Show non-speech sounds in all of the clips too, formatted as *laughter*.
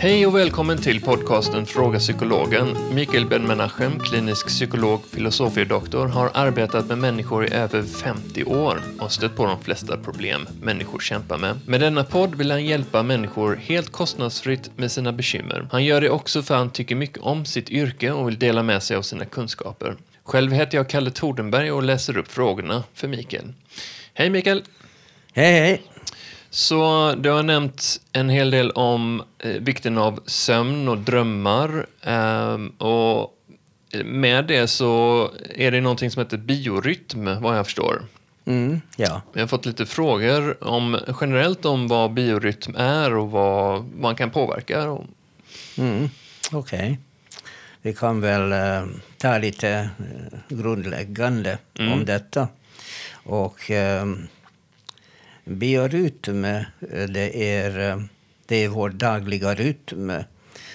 Hej och välkommen till podcasten Fråga Psykologen. Mikael Ben-Menachem, klinisk psykolog, filosofiedoktor, har arbetat med människor i över 50 år och stött på de flesta problem människor kämpar med. Med denna podd vill han hjälpa människor helt kostnadsfritt med sina bekymmer. Han gör det också för att han tycker mycket om sitt yrke och vill dela med sig av sina kunskaper. Själv heter jag Kalle Tordenberg och läser upp frågorna för Mikael. Hej Mikael! Hej, hej! Så du har nämnt en hel del om eh, vikten av sömn och drömmar. ehm, och med det så är det någonting som heter biorytm, vad jag förstår. Mm, ja. Vi har fått lite frågor om, generellt om vad biorytm är och vad man kan påverka. Och, Mm, Okej. Vi kan väl eh, ta lite eh, grundläggande om detta. Och eh, biorytm, det är, det är vår dagliga rytm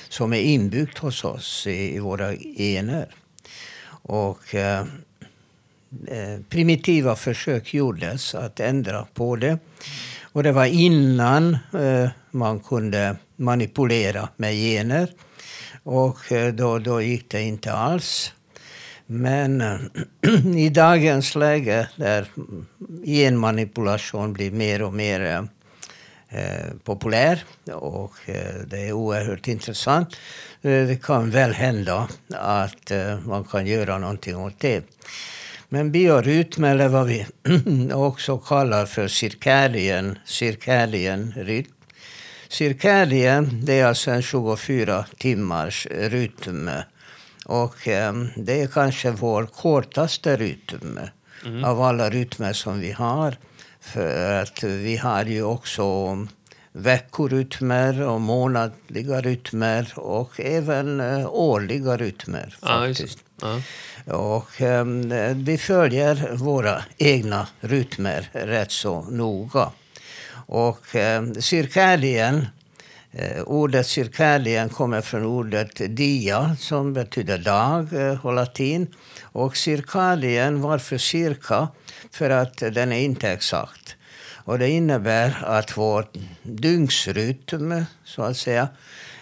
som är inbyggt hos oss i, i våra gener. Och eh, eh, primitiva försök gjordes att ändra på det. Och det var innan eh, man kunde manipulera med gener. Och eh, då, då gick det inte alls. Men *clears throat* i dagens läge där genmanipulation blir mer och mer eh, populär och eh, det är oerhört intressant. Eh, det kan väl hända att eh, man kan göra någonting åt det. Men biorytm, eller vad vi *clears throat* också kallar för cirkadien, cirkadien rytm. Cirkadien, det är alltså en 24 timmars rytm. Och eh, det är kanske vår kortaste rytm av alla rytmer som vi har. För att vi har ju också veckorytmer och månadliga rytmer och även eh, årliga rytmer. Faktiskt. det. Ja. Och eh, vi följer våra egna rytmer rätt så noga. Och eh, cirkadien, ordet cirkadien kommer från ordet dia som betyder dag eh, på latin. Och cirkadien, varför cirka? För att den är inte exakt. Och det innebär att vår dygnsrytm, så att säga,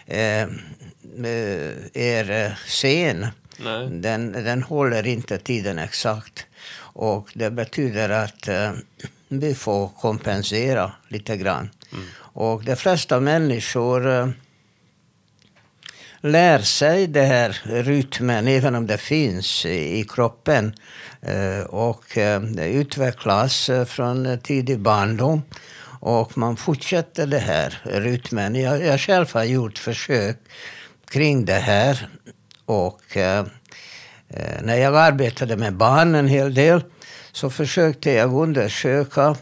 eh, eh, är eh, sen. Nej. Den, den håller inte tiden exakt. Och det betyder att eh, vi får kompensera lite grann. Och de flesta människor eh, lär sig den här rytmen, även om det finns i, kroppen. Eh, och eh, det utvecklas från tidig barndom. Och man fortsätter det här rytmen. Jag, jag själv har gjort försök kring det här. Och eh, när jag arbetade med barn en hel del så försökte jag undersöka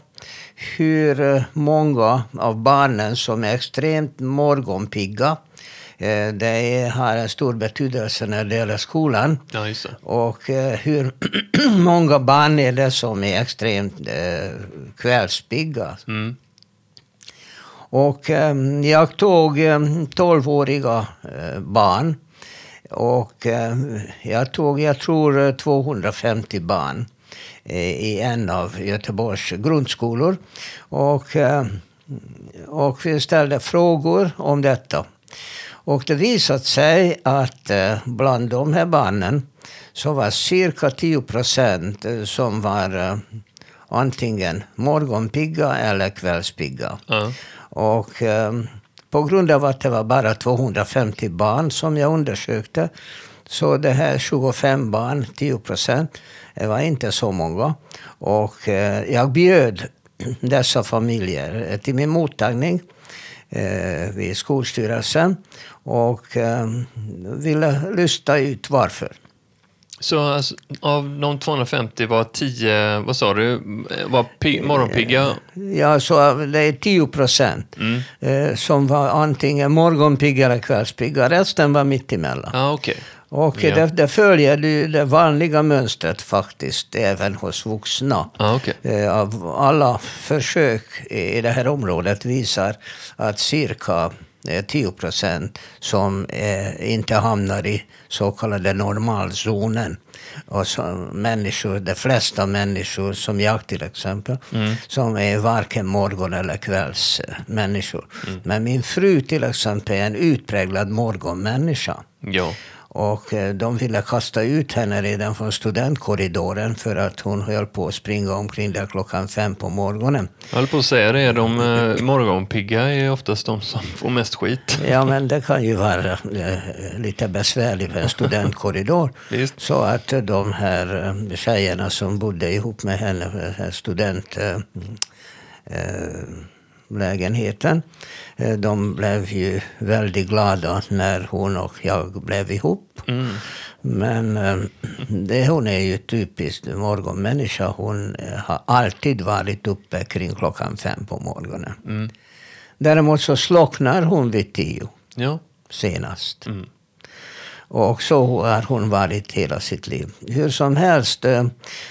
hur eh, många av barnen som är extremt morgonpigga. Eh, Det har en stor betydelse när det gäller skolan. ja. Och eh, hur *clears throat* många barn är det som är extremt kvällspigga? Mm. Och jag tog eh, 12-åriga eh, barn. Och jag tog, jag tror, eh, 250 barn i en av Göteborgs grundskolor. Och, eh, och vi ställde frågor om detta. Och det visade sig att eh, bland de här barnen så var cirka 10 procent eh, som var eh, antingen morgonpigga eller kvällspigga. Ja. Och eh, på grund av att det var bara 250 barn som jag undersökte så det här 25 barn, 10 procent, det var inte så många. Och eh, jag bjöd dessa familjer eh, till min mottagning eh, vid Skolstyrelsen och eh, ville lyssna ut varför. Så alltså, av de 250 var 10, vad sa du, var pi- morgonpigga? Ja, så det är 10 procent Mm. eh, som var antingen morgonpigga eller kvällspigga. Resten var mittemellan. Ja, okej. Och Ja. det, det följer det, vanliga mönstret faktiskt även hos vuxna. Ja, okej. Eh, alla försök i det här området visar att cirka eh, 10 procent som eh, inte hamnar i så kallade normalzonen. Och människor, de flesta människor, som jag till exempel, Mm. som är varken morgon eller kvällsmänniskor. Men min fru till exempel är en utpräglad morgonmänniska. Ja. Och eh, de ville kasta ut henne redan från studentkorridoren för att hon höll på att springa omkring där klockan fem på morgonen. Jag höll på att säga det, de eh, morgonpigga är oftast de som får mest skit. Ja, men det kan ju vara eh, lite besvärligt med en *laughs* studentkorridor. Så att de här tjejerna som bodde ihop med henne, student... Eh, lägenheten. Eh, De blev ju väldigt glada när hon och jag blev ihop. Mm. Men eh, det, hon är ju typiskt morgonmänniska. Hon eh, har alltid varit uppe kring klockan fem på morgonen. Mm. Däremot så slocknar hon vid tio Ja. senast. Mm. Och så har hon varit hela sitt liv. Hur som helst,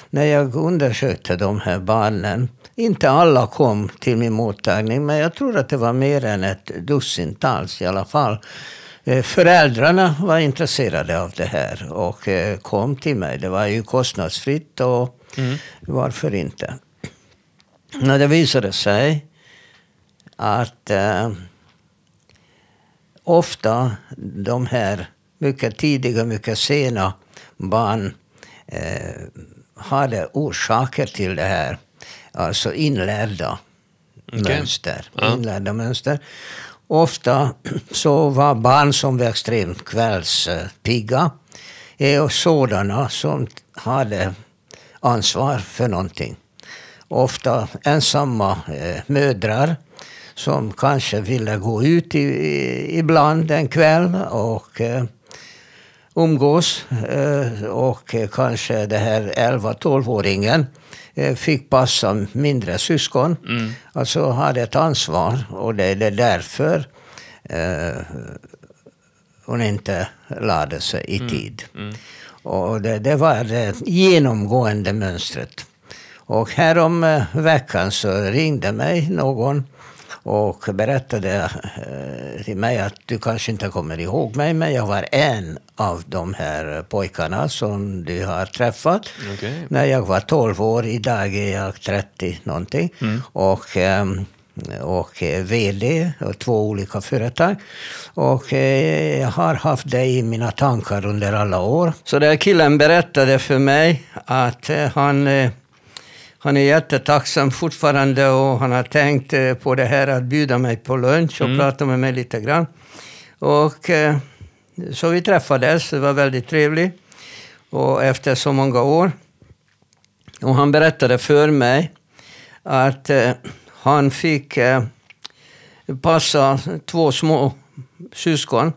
när jag undersökte de här barnen, inte alla kom till min mottagning, men jag tror att det var mer än ett dussintals i alla fall. Eh, Föräldrarna var intresserade av det här och eh, kom till mig. Det var ju kostnadsfritt och Mm. varför inte? När det visade sig att eh, ofta de här mycket tidiga, mycket sena barn eh, hade orsaker till det här. Alltså inlärda Okej. mönster. Ja. Inlärda mönster. Ofta så var barn som var extremt kvällspigga är sådana som hade ansvar för någonting. Ofta ensamma eh, mödrar som kanske ville gå ut i, i, ibland en kväll och eh, umgås. Eh, och eh, kanske det här 11-12-åringen eh, fick passa mindre syskon. Mm. Alltså hade ett ansvar och det är därför eh, hon inte lärde sig i tid. Mm. Och det, det var det genomgående mönstret. Och härom eh, veckan så ringde mig någon och berättade eh, till mig att du kanske inte kommer ihåg mig, men jag var en av de här pojkarna som du har träffat. Okej. När jag var 12 år, idag är jag 30 någonting. Och, ehm, och eh, VD och två olika företag. Och eh, jag har haft dig i mina tankar under alla år. Så den här killen berättade för mig att han han är jättetacksam fortfarande och han har tänkt eh, på det här att bjuda mig på lunch och prata med mig lite grann. Och eh, så vi träffades, det var väldigt trevligt. Och efter så många år. Och han berättade för mig att eh, han fick passa två små syskon.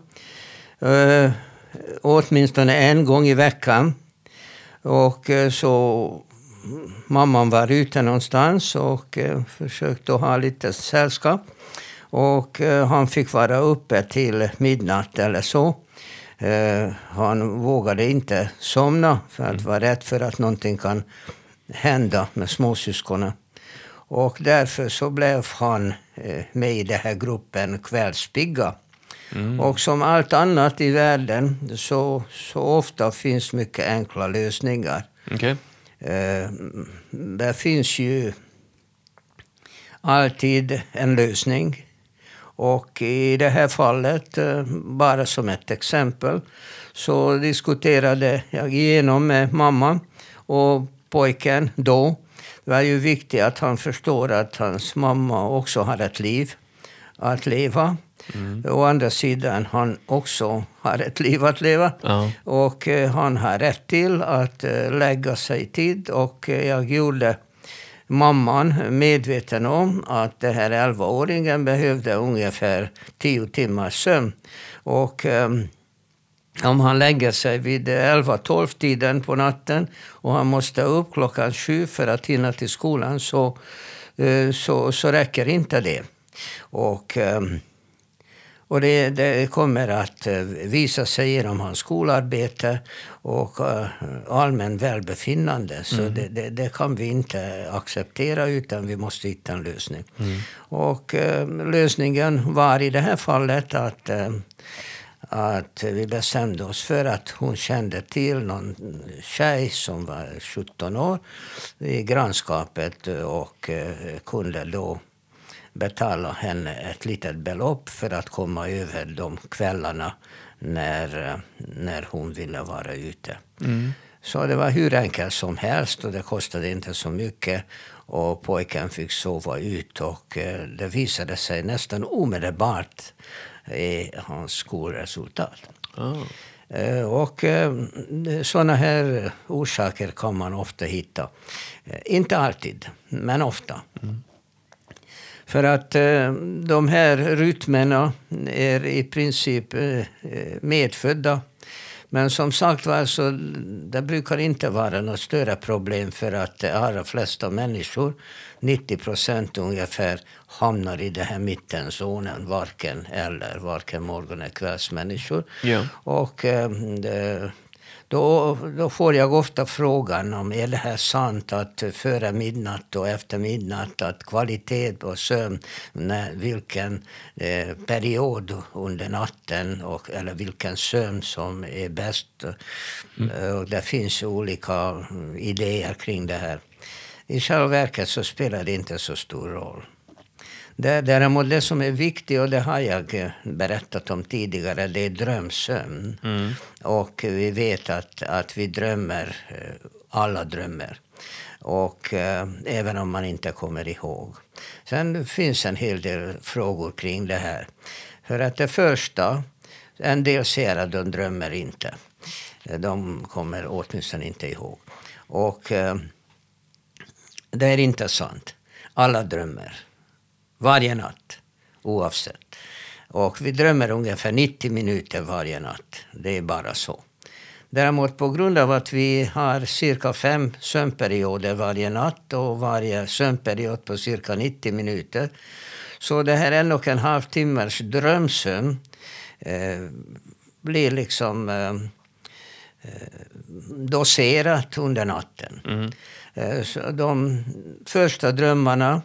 Åtminstone en gång i veckan. Och så mamman var ute någonstans och eh, försökte ha lite sällskap. Och eh, han fick vara uppe till midnatt eller så. Eh, han vågade inte somna för att vara rädd för att någonting kan hända med småsyskonen. Och därför så blev han med i den här gruppen Kvällspigga. Och som allt annat i världen så, så ofta finns mycket enkla lösningar. Okej. Eh, där finns ju alltid en lösning. Och i det här fallet, eh, bara som ett exempel, så diskuterade jag igenom med mamma och pojken då. Det var ju viktigt att han förstår att hans mamma också har ett liv att leva. Å andra sidan, han också har ett liv att leva. Ja. Och eh, han har rätt till att eh, lägga sig i tid. Och eh, jag gjorde mamman medveten om att den här 11-åringen behövde ungefär 10 timmars sömn. Och ehm, om han lägger sig vid 11-12 tiden på natten och han måste upp klockan sju för att hinna till skolan så, så, så räcker inte det. Och, ehm, Och det, det, kommer att eh, visa sig genom hans skolarbete och uh, allmän välbefinnande. Så mm. det, det, det, kan vi inte acceptera utan vi måste hitta en lösning. Mm. Och uh, lösningen var i det här fallet att att vi bestämde oss för att hon kände till någon tjej som var 17 år i grannskapet och kunde då betala henne ett litet belopp för att komma över de kvällarna när, när hon ville vara ute. Mm. Så det var hur enkelt som helst och det kostade inte så mycket. Och pojken fick sova ut och eh, det visade sig nästan omedelbart i hans skolresultat. Oh. Och eh, sådana här orsaker kan man ofta hitta. Inte alltid, men ofta. Mm. För att eh, de här rytmerna är i princip eh, medfödda. Men som sagt var, så det brukar inte vara något större problem för att de allra flesta människor, 90 procent ungefär, hamnar i den här mittenzonen, varken eller, varken morgon eller kvällsmänniskor. Ja. Och eh, det, då, då får jag ofta frågan om är det här sant att före midnatt och efter midnatt att kvalitet på sömn, när, vilken eh, period under natten och, eller vilken sömn som är bäst. Mm. Eh, och det finns olika idéer kring det här. I själva verket så spelar det inte så stor roll. Däremot det som är viktigt, och det har jag berättat om tidigare, det är drömsömn. Mm. Och vi vet att, att vi drömmer, eh, alla drömmer. Och eh, även om man inte kommer ihåg. Sen finns en hel del frågor kring det här. För att det första, en del säger att de drömmer inte. De kommer åtminstone inte ihåg. Och eh, det är inte sant. Alla drömmer. Varje natt, oavsett. Och vi drömmer ungefär 90 minuter varje natt. Det är bara så. Däremot på grund av att vi har cirka fem sömnperioder varje natt och varje sömnperiod på cirka 90 minuter. Så det här en och en halv timmars drömsömn eh, blir liksom eh, eh doserat under natten. Mm. Eh, de första drömmarna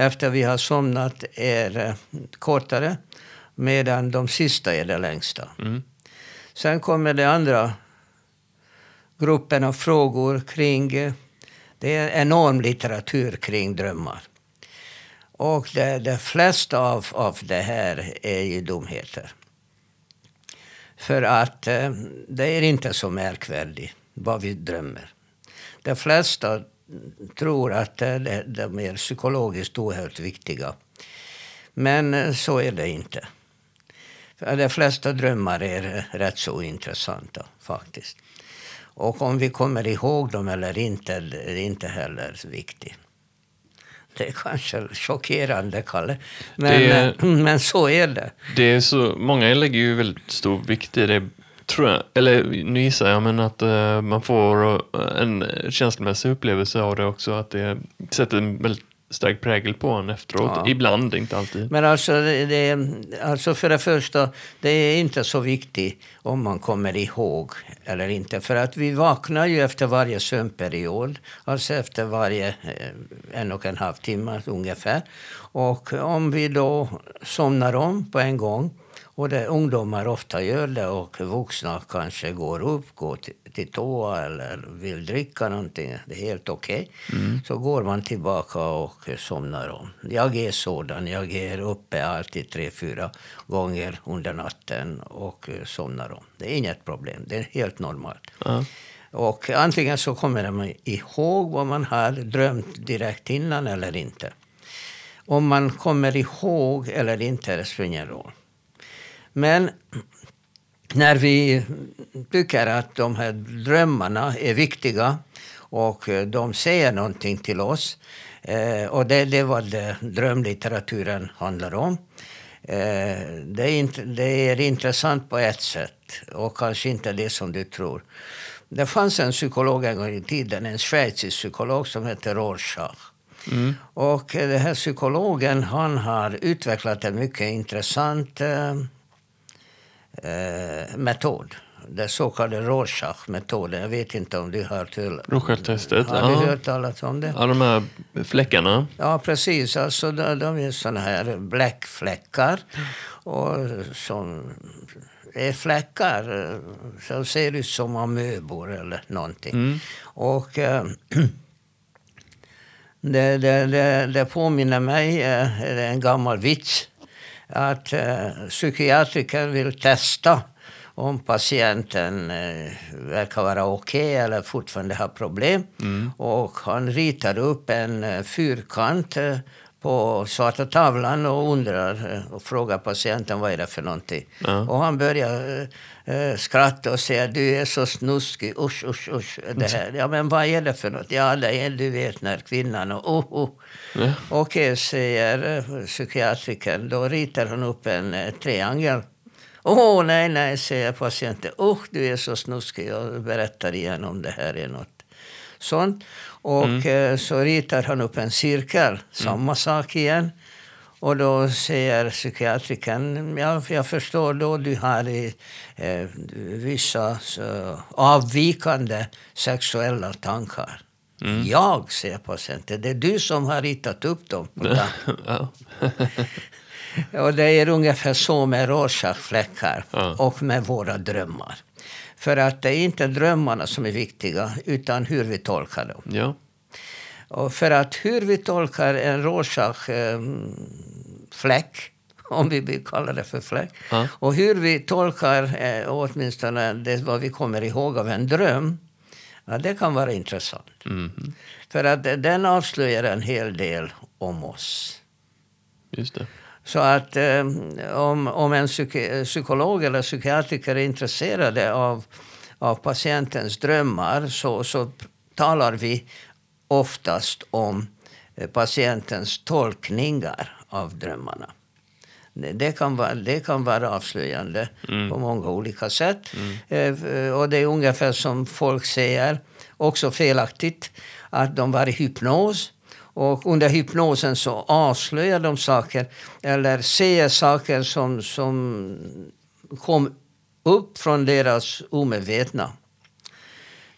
efter vi har somnat är eh, kortare medan de sista är det längsta. Mm. Sen kommer det andra gruppen av frågor kring... Eh, det är enorm litteratur kring drömmar. Och det, det flesta av, av det här är ju dumheter. För att eh, det är inte så märkvärdigt vad vi drömmer. De flesta tror att de är psykologiskt oerhört viktiga. Men eh, så är det inte. De flesta drömmar är rätt så intressanta faktiskt. Och om vi kommer ihåg dem eller inte, är inte heller viktigt. Det är kanske chockerande, Kalle. Men, är, eh, *clears throat* men så är det. det är så, många lägger ju väldigt stor vikt i det tror jag, eller nu gissar jag, men att uh, man får uh, en känslomässig upplevelse av det också. Att det sätter en väldigt stark prägel på en efteråt. Ja. Ibland, inte alltid. Men alltså, det, alltså för det första, det är inte så viktigt om man kommer ihåg eller inte. För att vi vaknar ju efter varje sömnperiod, alltså efter varje eh, en och en halv timme ungefär. Och om vi då somnar om på en gång och det ungdomar ofta gör det och vuxna kanske går upp, går till, till toa eller vill dricka någonting. Det är helt okej. Okay. Mm. Så går man tillbaka och somnar om. Jag är sådan. Jag är uppe alltid tre, fyra gånger under natten och somnar om. Det är inget problem. Det är helt normalt. Mm. Och antingen så kommer man ihåg vad man har drömt direkt innan eller inte. Om man kommer ihåg eller inte, det spelar ingen roll. Men när vi tycker att de här drömmarna är viktiga och de säger någonting till oss eh, och det, det är vad drömlitteraturen handlar om. Eh, det är, inte, det är intressant på ett sätt och kanske inte det som du tror. Det fanns en psykolog en gång i tiden, en schweizisk psykolog som hette Rorschach. Mm. Och den här psykologen han har utvecklat en mycket intressant eh, metod. Den så kallade Rorschach-metoden. Jag vet inte om du har hört Rorschach-testet? Har du hört talas om det? Ja, de här fläckarna. Ja, precis. Alltså, de, de är såna här bläckfläckar. Och som är fläckar eh, som ser ut som amöbor eller någonting. Mm. Och äh, *clears throat* det, det, det, det påminner mig, äh, det är en gammal vits, att äh, psykiatriker vill testa om patienten eh, verkar vara okej okay eller fortfarande har problem. Mm. Och han ritar upp en eh, fyrkant eh, på svarta tavlan och undrar eh, och frågar patienten vad är det för någonting. Ja. Och han börjar äh, skratta och säga du är så snuskig, usch, usch, usch. Det här. Ja, men vad är det för något? Ja, det är du vet när kvinnan och oh, oh. Ja. Okej, okay, säger psykiatrikern. Då ritar hon upp en äh, triangel. Åh, oh, nej, nej, säger patienten. Usch, du är så snuskig. Jag berättar igen om det här är något sånt. Och mm. så ritar han upp en cirkel, samma mm. sak igen. Och då säger psykiatrikern, ja, jag förstår då du har eh, vissa så, avvikande sexuella tankar. Mm. Jag, säger patienten, det är du som har ritat upp dem. *laughs* *laughs* och det är ungefär så med Rorschach-fläckar ja. och med våra drömmar. För att det är inte drömmarna som är viktiga, utan hur vi tolkar dem. Ja. Och för att hur vi tolkar en Rorschach-fläck, eh, *laughs* om vi vill kalla det för fläck, ja. och hur vi tolkar eh, åtminstone det, vad vi kommer ihåg av en dröm, ja, det kan vara intressant. Mm. För att den avslöjar en hel del om oss. Just det. Så att eh, om, om en psyk psykolog eller psykiatriker är intresserade av, av patientens drömmar så, så talar vi oftast om eh, patientens tolkningar av drömmarna. Det kan vara, det kan vara avslöjande mm. på många olika sätt. Mm. Eh, och det är ungefär som folk säger, också felaktigt, att de var i hypnos. Och under hypnosen så avslöjar de saker eller ser saker som, som kom upp från deras omedvetna.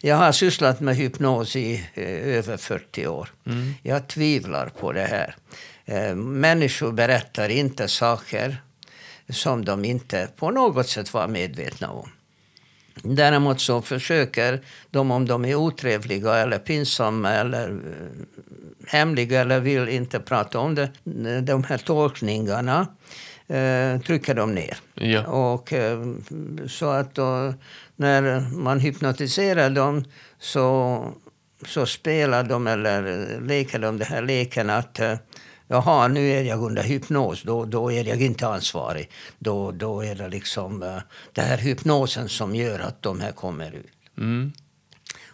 Jag har sysslat med hypnos i eh, över 40 år. Mm. Jag tvivlar på det här. Eh, människor berättar inte saker som de inte på något sätt var medvetna om. Däremot så försöker de, om de är otrevliga eller pinsamma eller eh, hemliga eller vill inte prata om det, de här tolkningarna eh, trycker de ner. Ja. Och, eh, så att då, när man hypnotiserar dem så, så spelar de eller leker de den här leken att eh, Jaha, nu är jag under hypnos, då, då är jag inte ansvarig. Då, då är det liksom uh, det här hypnosen som gör att de här kommer ut. Mm.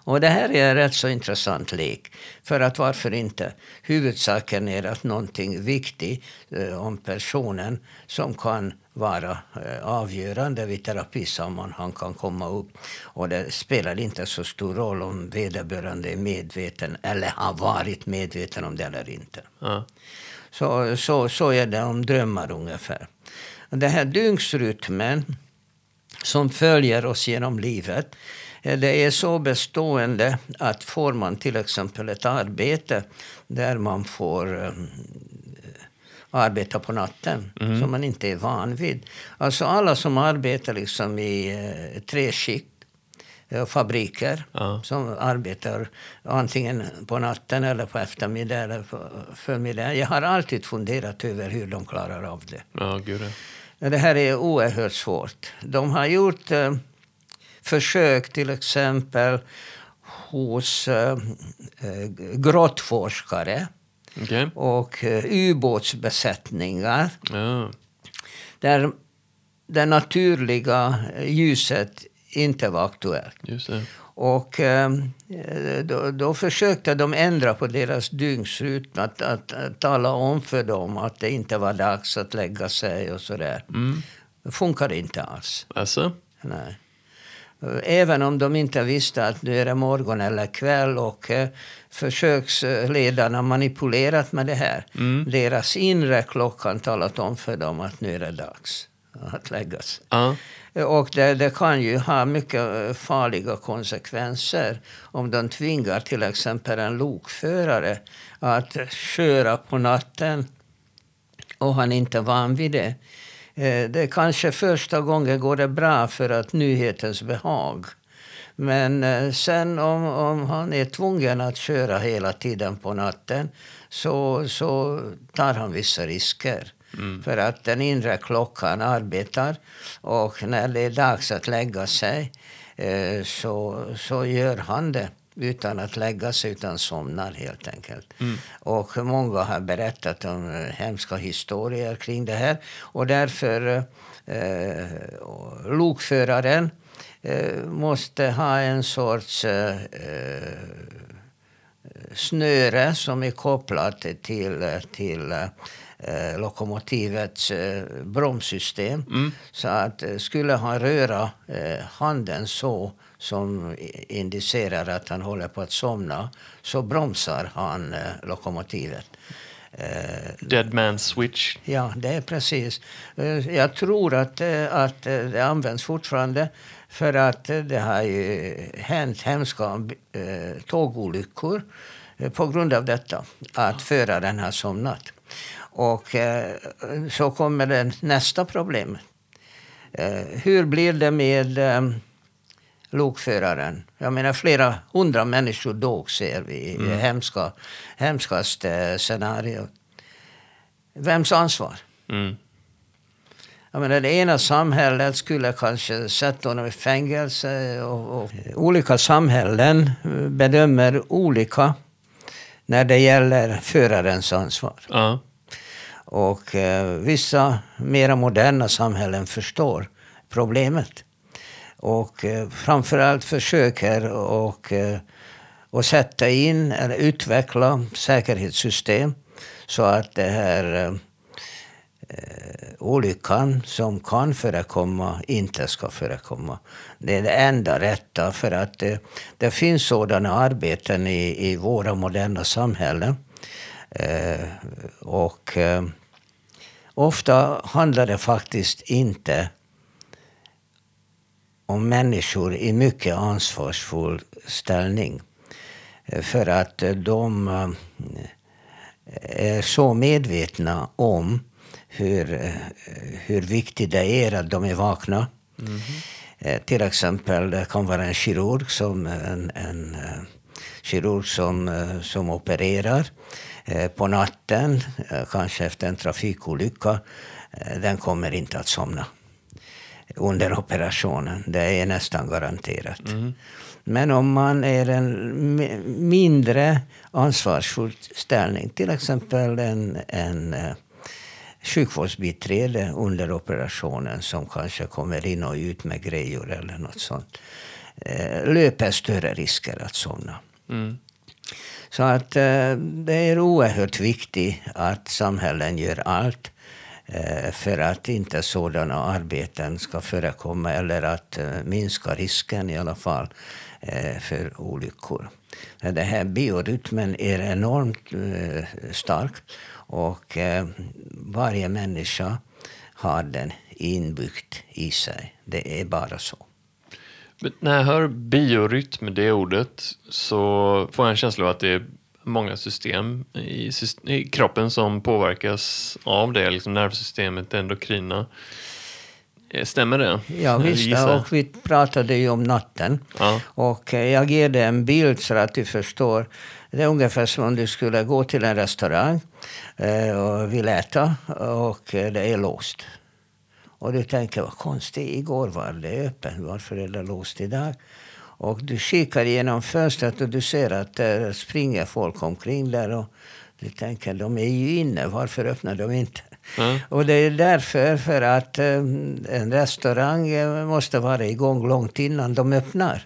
Och det här är en rätt så intressant lek. För att varför inte? Huvudsaken är att någonting viktigt eh, om personen som kan vara eh, avgörande vid terapisammanhang kan komma upp. Och det spelar inte så stor roll om vederbörande är medveten eller har varit medveten om det eller inte. Ja. Så, så, så är det om drömmar ungefär. Den här dygnsrytmen som följer oss genom livet det är så bestående att får man till exempel ett arbete där man får um, arbeta på natten, mm. som man inte är van vid. Alltså alla som arbetar liksom i uh, treskikt, uh, fabriker ja. som arbetar antingen på natten eller på eftermiddagen eller på förmiddagen. Jag har alltid funderat över hur de klarar av det. Ja, gud. Det här är oerhört svårt. De har gjort uh, försök till exempel hos äh, grottforskare okay. och äh, ubåtsbesättningar. Ja. Där det naturliga ljuset inte var aktuellt. Och äh, då, då, försökte de ändra på deras dygnsrytm. Att, att, att, tala om för dem att det inte var dags att lägga sig och sådär. Mm. Det funkade inte alls. Alltså? Nej. Även om de inte visste att nu är det morgon eller kväll och eh, försöksledarna manipulerat med det här. Mm. Deras inre klockan talat om för dem att nu är det dags att lägga sig. Uh. Och det, det, kan ju ha mycket farliga konsekvenser om de tvingar till exempel en lokförare att köra på natten och han inte är van vid det. Eh, det kanske första gången går det bra för att nyhetens behag. Men eh, sen om, om han är tvungen att köra hela tiden på natten så, så tar han vissa risker. Mm. För att den inre klockan arbetar och när det är dags att lägga sig eh, så, så gör han det utan att lägga sig, utan somnar helt enkelt. Mm. Och många har berättat om eh, hemska historier kring det här. Och därför eh, lokföraren eh, måste ha en sorts eh, eh snöre som är kopplat till, till eh, lokomotivets eh, bromssystem. Mm. Så att eh, skulle han röra eh, handen så som indicerar att han håller på att somna så bromsar han eh, lokomotivet. Eh, Dead man switch? Ja, det är precis. Eh, jag tror att, att det används fortfarande för att det har ju hänt hemska tågolyckor på grund av detta, att föraren har somnat. Och eh, så kommer det nästa problem. Eh, hur blir det med eh, lokföraren? Jag menar flera hundra människor dog ser vi i mm. hemska, hemskaste scenario. Vems ansvar? Mm. Jag menar, det ena samhället skulle kanske sätta honom i fängelse. Och, och, olika samhällen bedömer olika när det gäller förarens ansvar. Uh. Och eh, vissa mera moderna samhällen förstår problemet. Och eh, framförallt försöker och, eh, och sätta in eller utveckla säkerhetssystem så att det här eh, eh, olyckan som kan förekomma inte ska förekomma. Det är det enda rätta för att det, det finns sådana arbeten i, i våra moderna samhällen. Eh, och eh, Ofta handlar det faktiskt inte om människor i mycket ansvarsfull ställning. För att de eh, är så medvetna om hur, eh, hur viktigt det är att de är vakna. Mm. Till exempel, det kan vara en kirurg som, en, en kirurg som, som opererar Eh, på natten, eh, kanske efter en trafikolycka, eh, den kommer inte att somna under operationen. Det är nästan garanterat. Mm. Men om man är en mindre ansvarsfull ställning, till exempel en, en sjukvårdsbiträde under operationen som kanske kommer in och ut med grejor eller något sånt, löper större risker att somna. Mm. Så att eh, det är oerhört viktigt att samhällen gör allt eh, Eh, för att inte sådana arbeten ska förekomma eller att eh, minska risken i alla fall eh, för olyckor. Den här biorytmen är enormt stark och varje människa har den inbyggt i sig. Det är bara så. Men när jag hör biorytm, det ordet, så får jag en känsla av att det är många system i, i kroppen som påverkas av det, liksom nervsystemet, det endokrina. Eh, stämmer det? Ja, visst. Och vi pratade ju om natten. Ja. Och eh, jag ger dig en bild så att du förstår. Det är ungefär som om du skulle gå till en restaurang eh, och vill äta och det är låst. Och du tänker, vad konstigt, igår var det öppet, varför är det låst idag? Och du kikar genom fönstret och du ser att det springer folk omkring där. Och du tänker, de är ju inne, varför öppnar de inte? Mm. Och det är därför, för att um, en restaurang eh, måste vara igång långt innan de öppnar.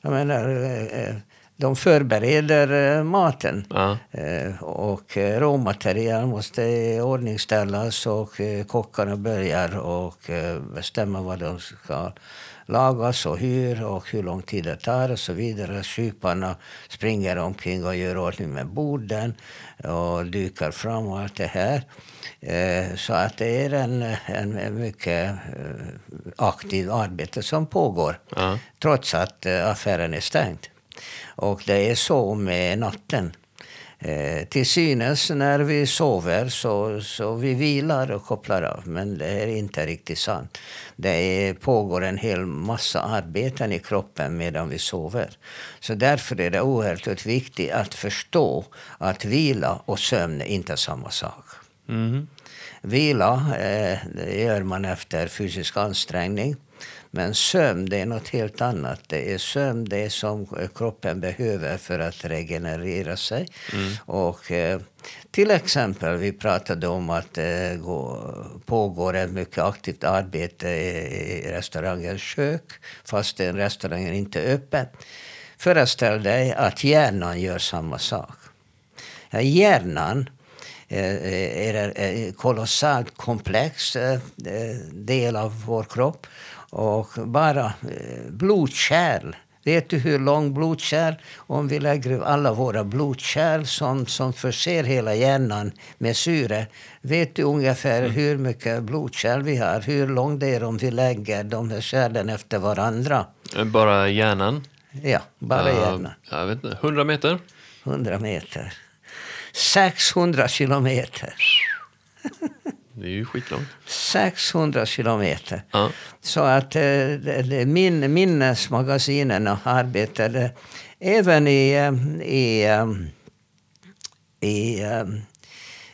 Jag menar, uh, de förbereder eh, maten. Eh, och eh, råmaterial måste ordningställas och kockarna börjar och bestämma vad de ska lagas och hur och hur lång tid det tar och så vidare. Kyparna springer omkring och gör ordning med borden och dukar fram och allt det här. Eh, så att det är en, en, en mycket eh, aktiv arbete som pågår Ja. trots att eh, affären är stängd. Och det är så med natten. Eh, till synes när vi sover så, så vi vilar och kopplar av. Men det är inte riktigt sant. Det är, pågår en hel massa arbeten i kroppen medan vi sover. Så därför är det oerhört viktigt att förstå att vila och sömn är inte samma sak. Mhm. Vila eh, gör man efter fysisk ansträngning. Men sömn det är något helt annat. Det är sömn det är som kroppen behöver för att regenerera sig. Och, eh, till exempel, vi pratade om att det går, pågår ett mycket aktivt arbete i i restaurangens kök fast den restaurangen inte är öppen. Föreställ dig att hjärnan gör samma sak. Ja, Hjärnan eh, är en kolossalt komplex eh, del av vår kropp. Och bara eh, blodkärl. Vet du hur lång blodkärl? Om vi lägger alla våra blodkärl som, som förser hela hjärnan med syre. Vet du ungefär hur mycket blodkärl vi har? Hur långt det är om vi lägger de här kärlen efter varandra? Eh, Bara hjärnan? Ja, bara hjärnan. Jag vet inte. 100 meter? 100 meter. 600 kilometer. *laughs* Det är ju skitlångt. 600 kilometer. Ja. Så att eh, min, minnesmagasinen arbetade även i, eh, i, eh, i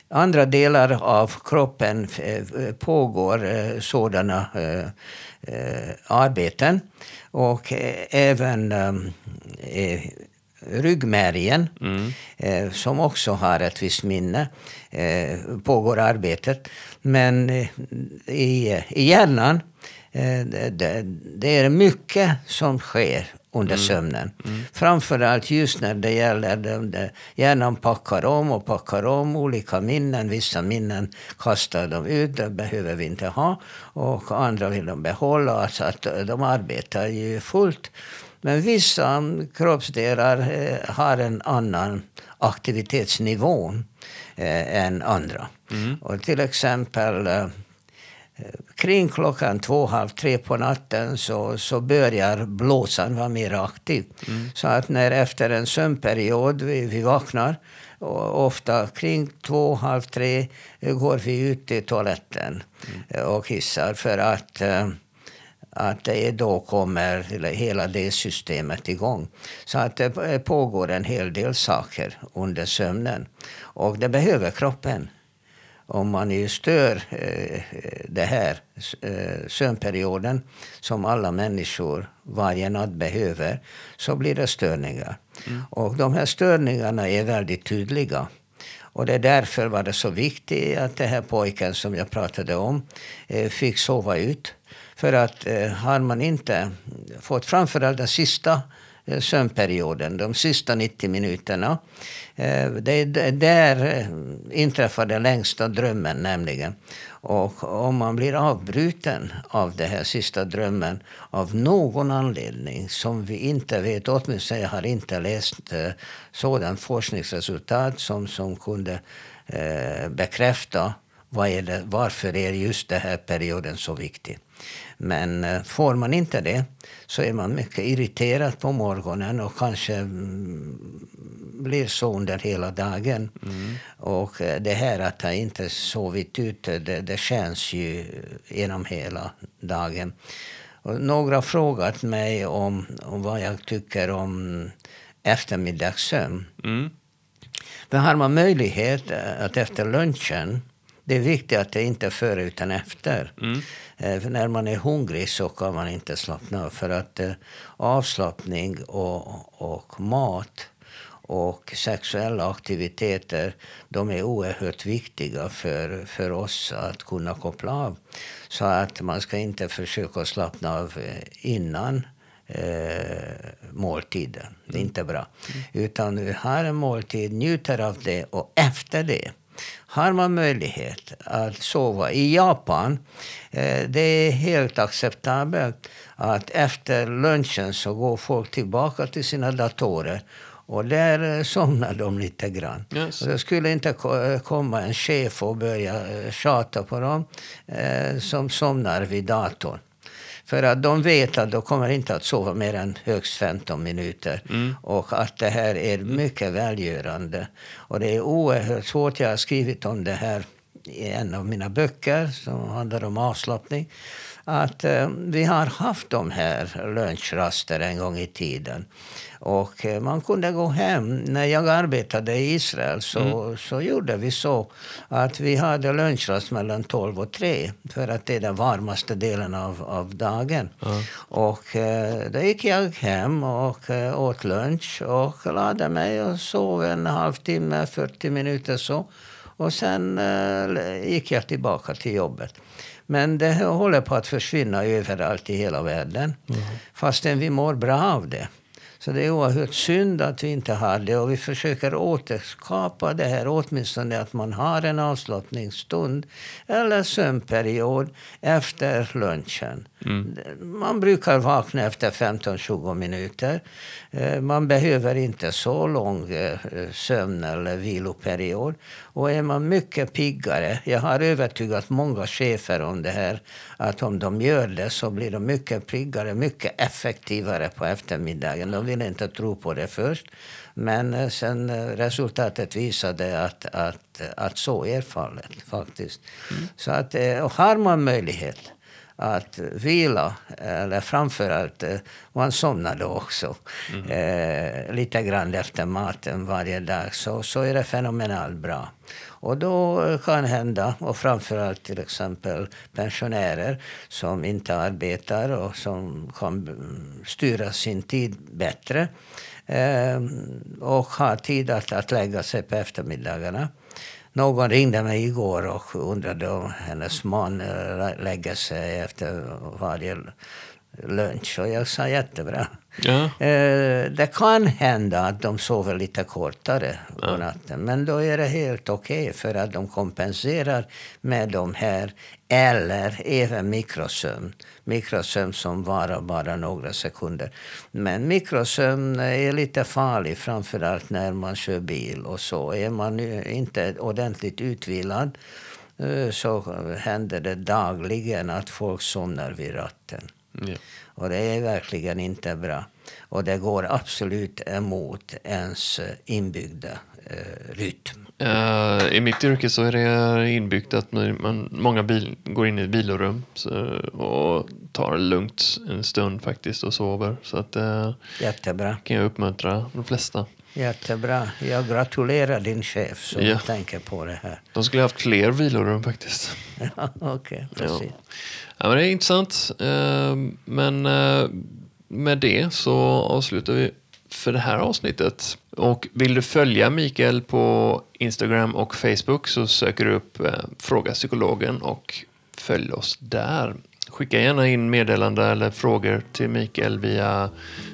andra delar av kroppen pågår sådana arbeten. Och även ryggmärgen, eh, som också har ett visst minne, pågår arbetet. Men eh, i, i hjärnan, eh, det, det, är mycket som sker under sömnen. Framförallt just när det gäller de, de, hjärnan packar om och packar om olika minnen. Vissa minnen kastar de ut, det behöver vi inte ha. Och andra vill de behålla. Alltså att de arbetar ju fullt. Men vissa kroppsdelar eh, har en annan aktivitetsnivå eh, än andra. Och till exempel eh, kring klockan två, halv tre på natten så, så börjar blåsan vara mer aktiv. Så att när efter en sömnperiod vi, vi vaknar, och ofta kring två, halv tre eh, går vi ut till toaletten eh, och kissar för att eh, att då kommer hela det systemet igång. Så att det pågår en hel del saker under sömnen. Och det behöver kroppen. Om man ju stör eh, det här eh, sömnperioden som alla människor varje natt behöver så blir det störningar. Och de här störningarna är väldigt tydliga. Och det är därför var det så viktigt att den här pojken som jag pratade om eh, fick sova ut. För att eh, har man inte fått framförallt den sista eh, sömnperioden, de sista 90 minuterna. Eh, det är där eh, inträffar den längsta drömmen nämligen. Och om man blir avbruten av den här sista drömmen av någon anledning som vi inte vet, åtminstone jag har inte läst eh, sådant forskningsresultat som, som kunde eh, bekräfta vad är det, varför är just den här perioden så viktig. Men eh, får man inte det så är man mycket irriterad på morgonen och kanske mm, blir så under hela dagen. Och eh, det här att ha inte sovit ute, det, det känns ju genom hela dagen. Och några har frågat mig om, om vad jag tycker om eftermiddagssömn. Mm. Men har man möjlighet eh, att efter lunchen, det är viktigt att det inte är före utan efter. Eh, För när man är hungrig så kan man inte slappna av. För att eh, avslappning och, och mat och sexuella aktiviteter, de är oerhört viktiga för, för oss att kunna koppla av. Så att man ska inte försöka slappna av eh, innan eh, måltiden. Det är inte bra. Utan du har en måltid, njuter av det och efter det Har man möjlighet att sova i Japan, eh, det är helt acceptabelt att efter lunchen så går folk tillbaka till sina datorer och där eh, somnar de lite grann. Yes. Och det skulle inte ko- komma en chef och börja eh, tjata på dem eh, som somnar vid datorn. För att de vet att de kommer inte att sova mer än högst 15 minuter. Och att det här är mycket välgörande. Och det är oerhört svårt. Jag har skrivit om det här i en av mina böcker som handlar om avslappning. Att eh, vi har haft de här lunchraster en gång i tiden. Och eh, man kunde gå hem. När jag arbetade i Israel så, så gjorde vi så att vi hade lunchrast mellan 12 och 3 för att det är den varmaste delen av, av dagen. Och eh, då gick jag hem och eh, åt lunch och lade mig och sov en halvtimme, 40 minuter så. Och sen eh, gick jag tillbaka till jobbet. Men det håller på att försvinna överallt i hela världen. Fastän vi mår bra av det. Så det är oerhört synd att vi inte har det. Och vi försöker återskapa det här, åtminstone att man har en avslappningsstund eller sömnperiod efter lunchen. Man brukar vakna efter 15-20 minuter. Eh, Man behöver inte så lång eh, sömn eller viloperiod. Och är man mycket piggare, jag har övertygat många chefer om det här, att om de gör det så blir de mycket piggare, mycket effektivare på eftermiddagen. De vill inte tro på det först. Men eh, sen eh, resultatet visade att, att, att så är fallet faktiskt. Så att, eh, och har man möjlighet att vila, eller framförallt, man somnar då också eh, lite grann efter maten varje dag, så, så är det fenomenalt bra. Och då eh, kan hända, och framförallt till exempel pensionärer som inte arbetar och som kan mm, styra sin tid bättre eh, och har tid att, att lägga sig på eftermiddagarna. Någon ringde mig igår och undrade om hennes man eh, lägger sig efter varje lunch. Och jag sa jättebra. Ja. Eh, det kan hända att de sover lite kortare på natten. Men då är det helt okej för att de kompenserar med de här. Eller även mikrosömn. Mikrosömn som varar bara några sekunder. Men mikrosömn är lite farlig framförallt när man kör bil och så. Är man inte ordentligt utvilad eh, så händer det dagligen att folk somnar vid ratten. Ja. Och det är verkligen inte bra. Och det går absolut emot ens eh, inbyggda eh, rytm. Eh, I mitt yrke så är det inbyggt att man, många bil, går in i ett vilorum så, och tar lugnt en stund faktiskt och sover. Så att eh, Jättebra. kan jag uppmuntra de flesta. Jättebra. Jag gratulerar din chef som Ja. tänker på det här. De skulle ha haft fler vilorum faktiskt. *laughs* Ja, Okej, precis. Ja, men det är intressant. Eh, Men eh, med det så avslutar vi för det här avsnittet. Och vill du följa Mikael på Instagram och Facebook så söker du upp eh, Fråga Psykologen och följ oss där. Skicka gärna in meddelanden eller frågor till Mikael via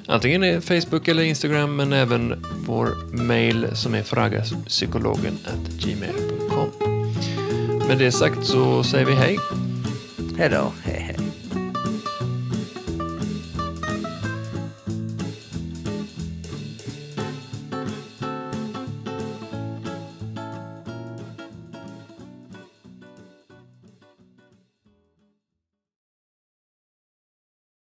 antingen Facebook eller Instagram men även vår mail som är fragapsykologen gmail.com. Med det sagt så säger vi hej. Hej då.